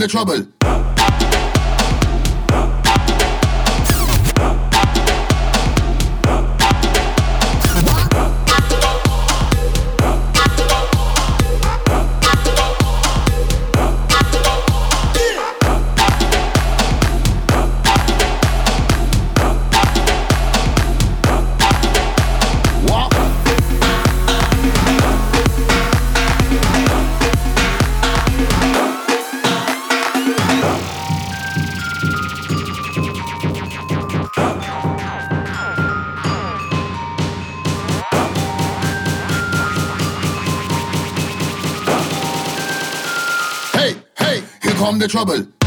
the trouble. The trouble.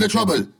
The trouble.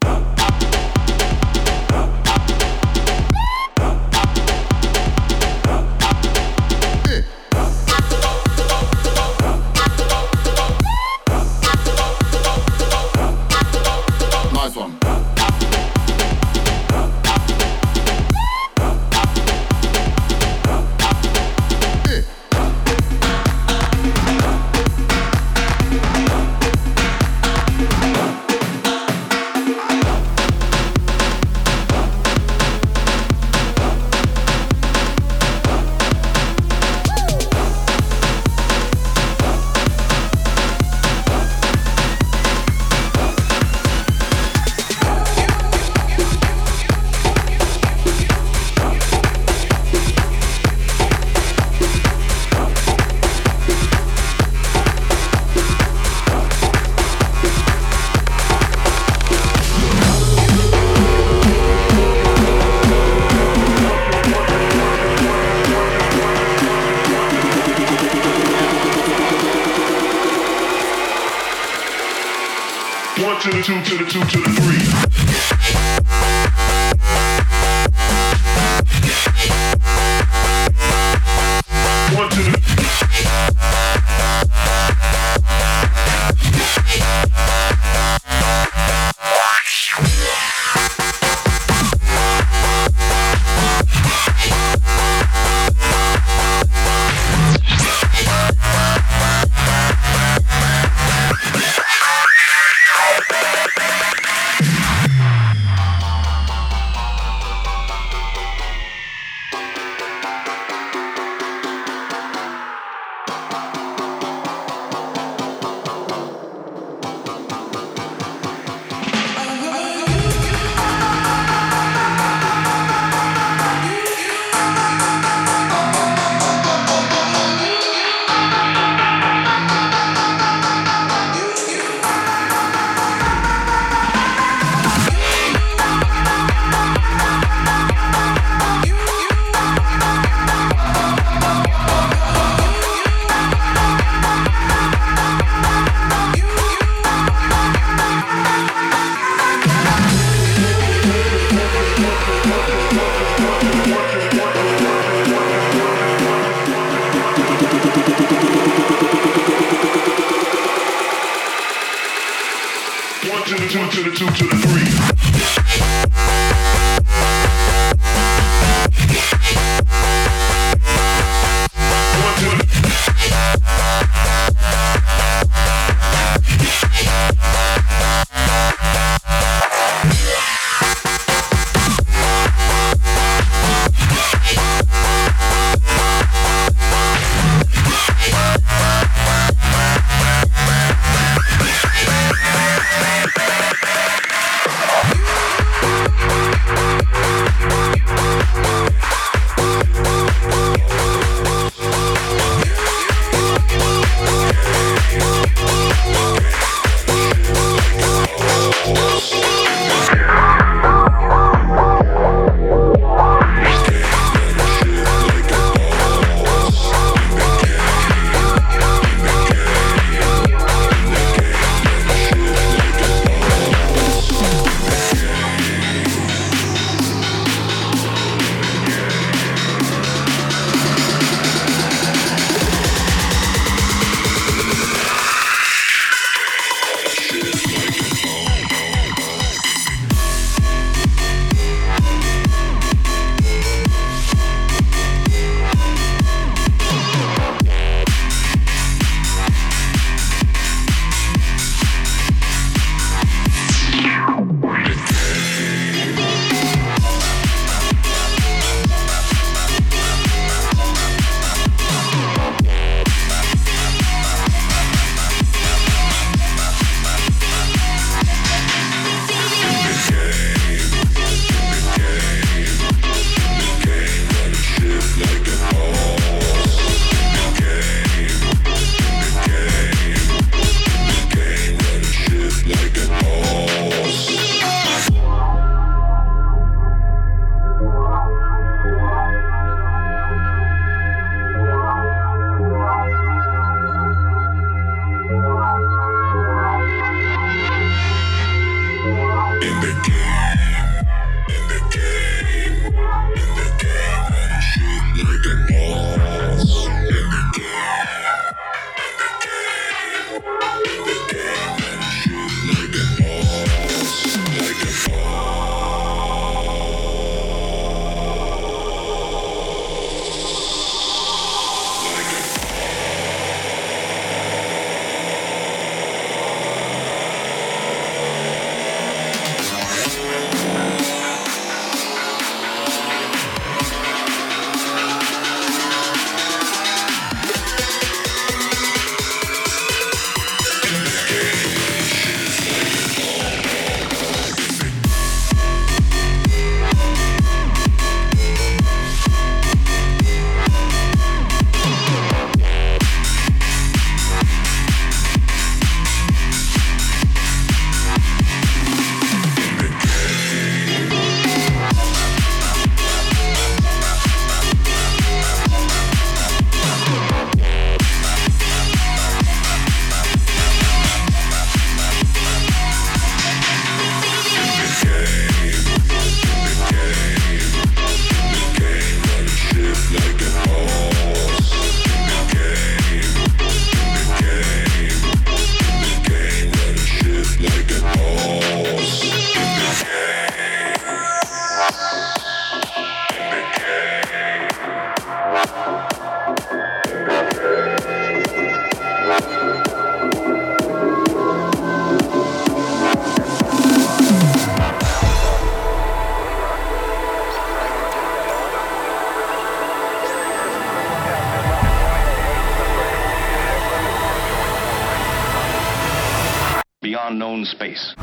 space.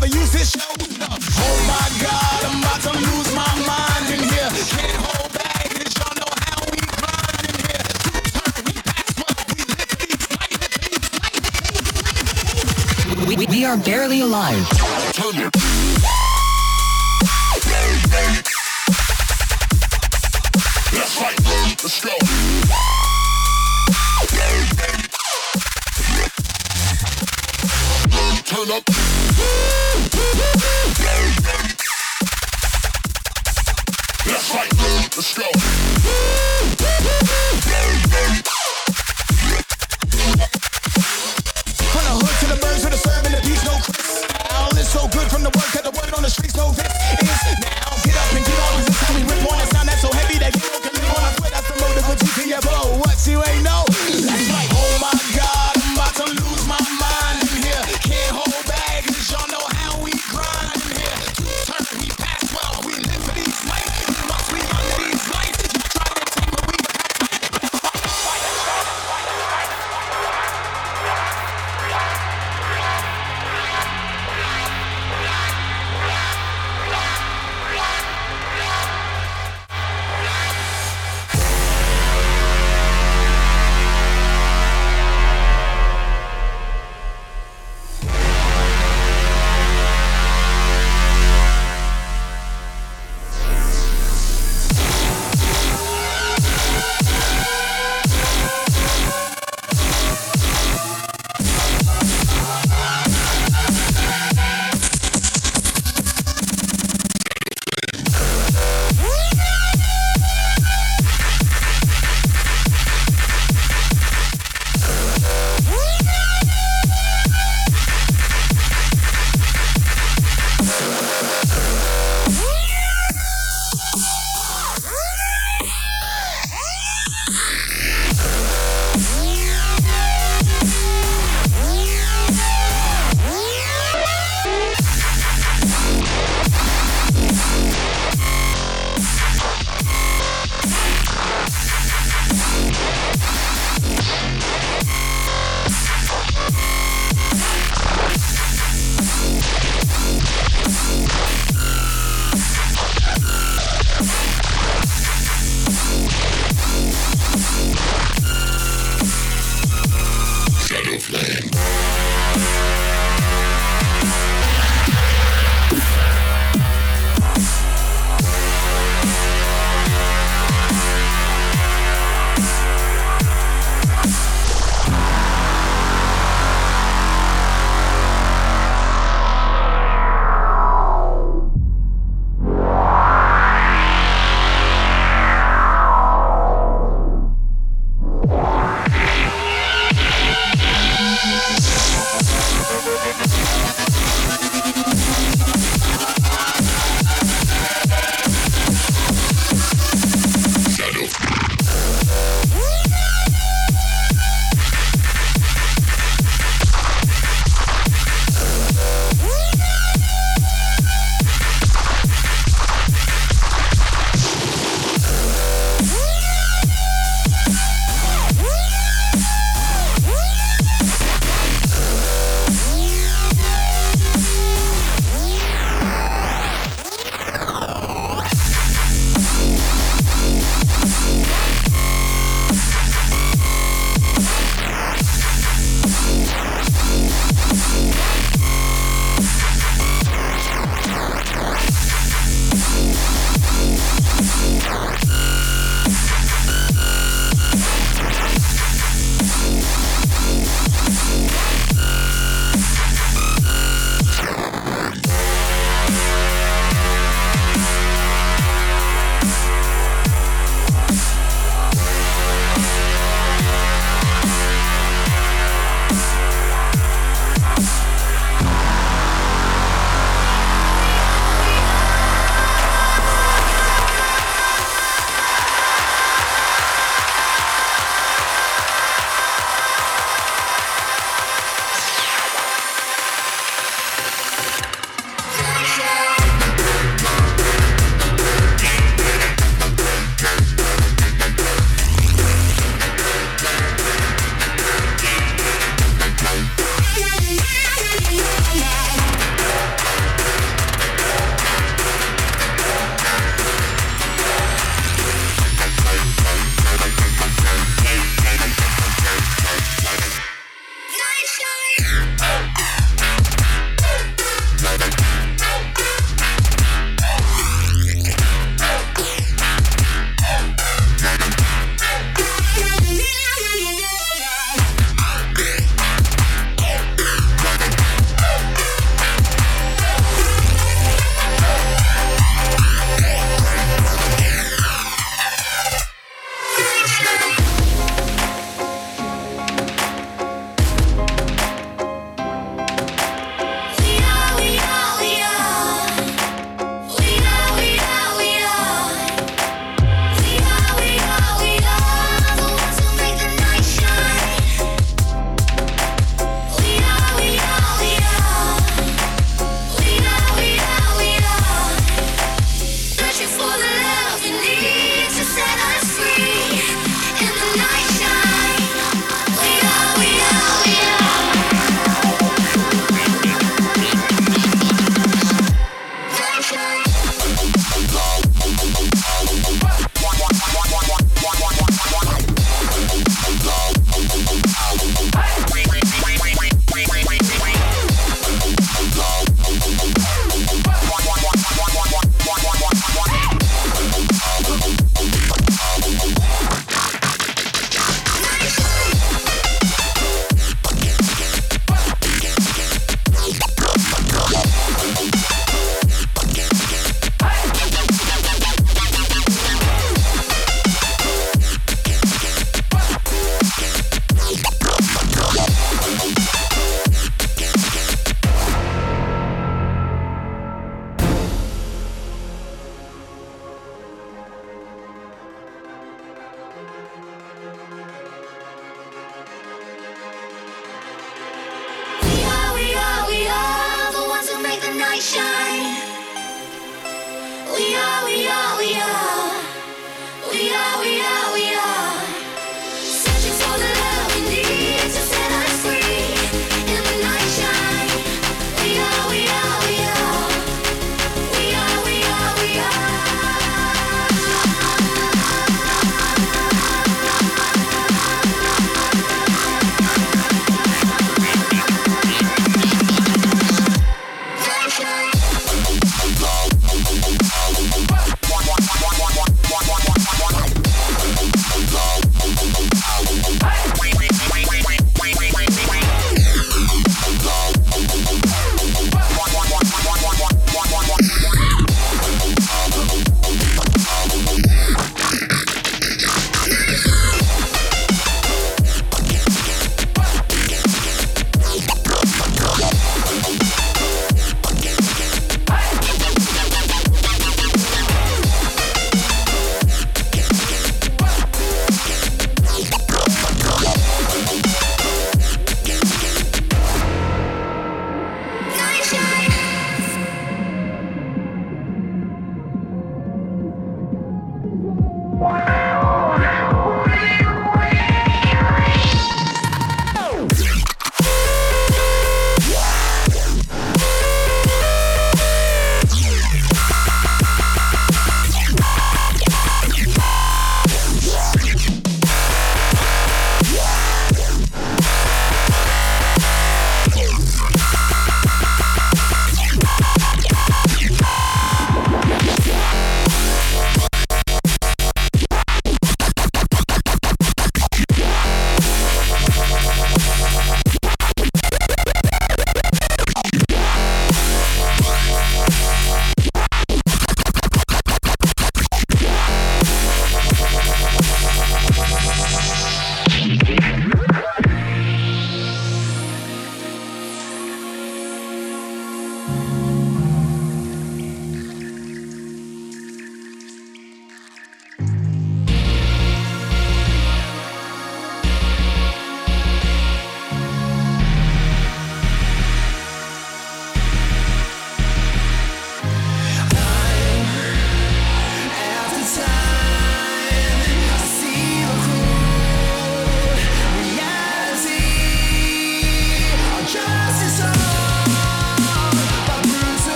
never use this show. Oh my God, I'm about to lose my mind in here. Can't hold we turn, we we are barely alive.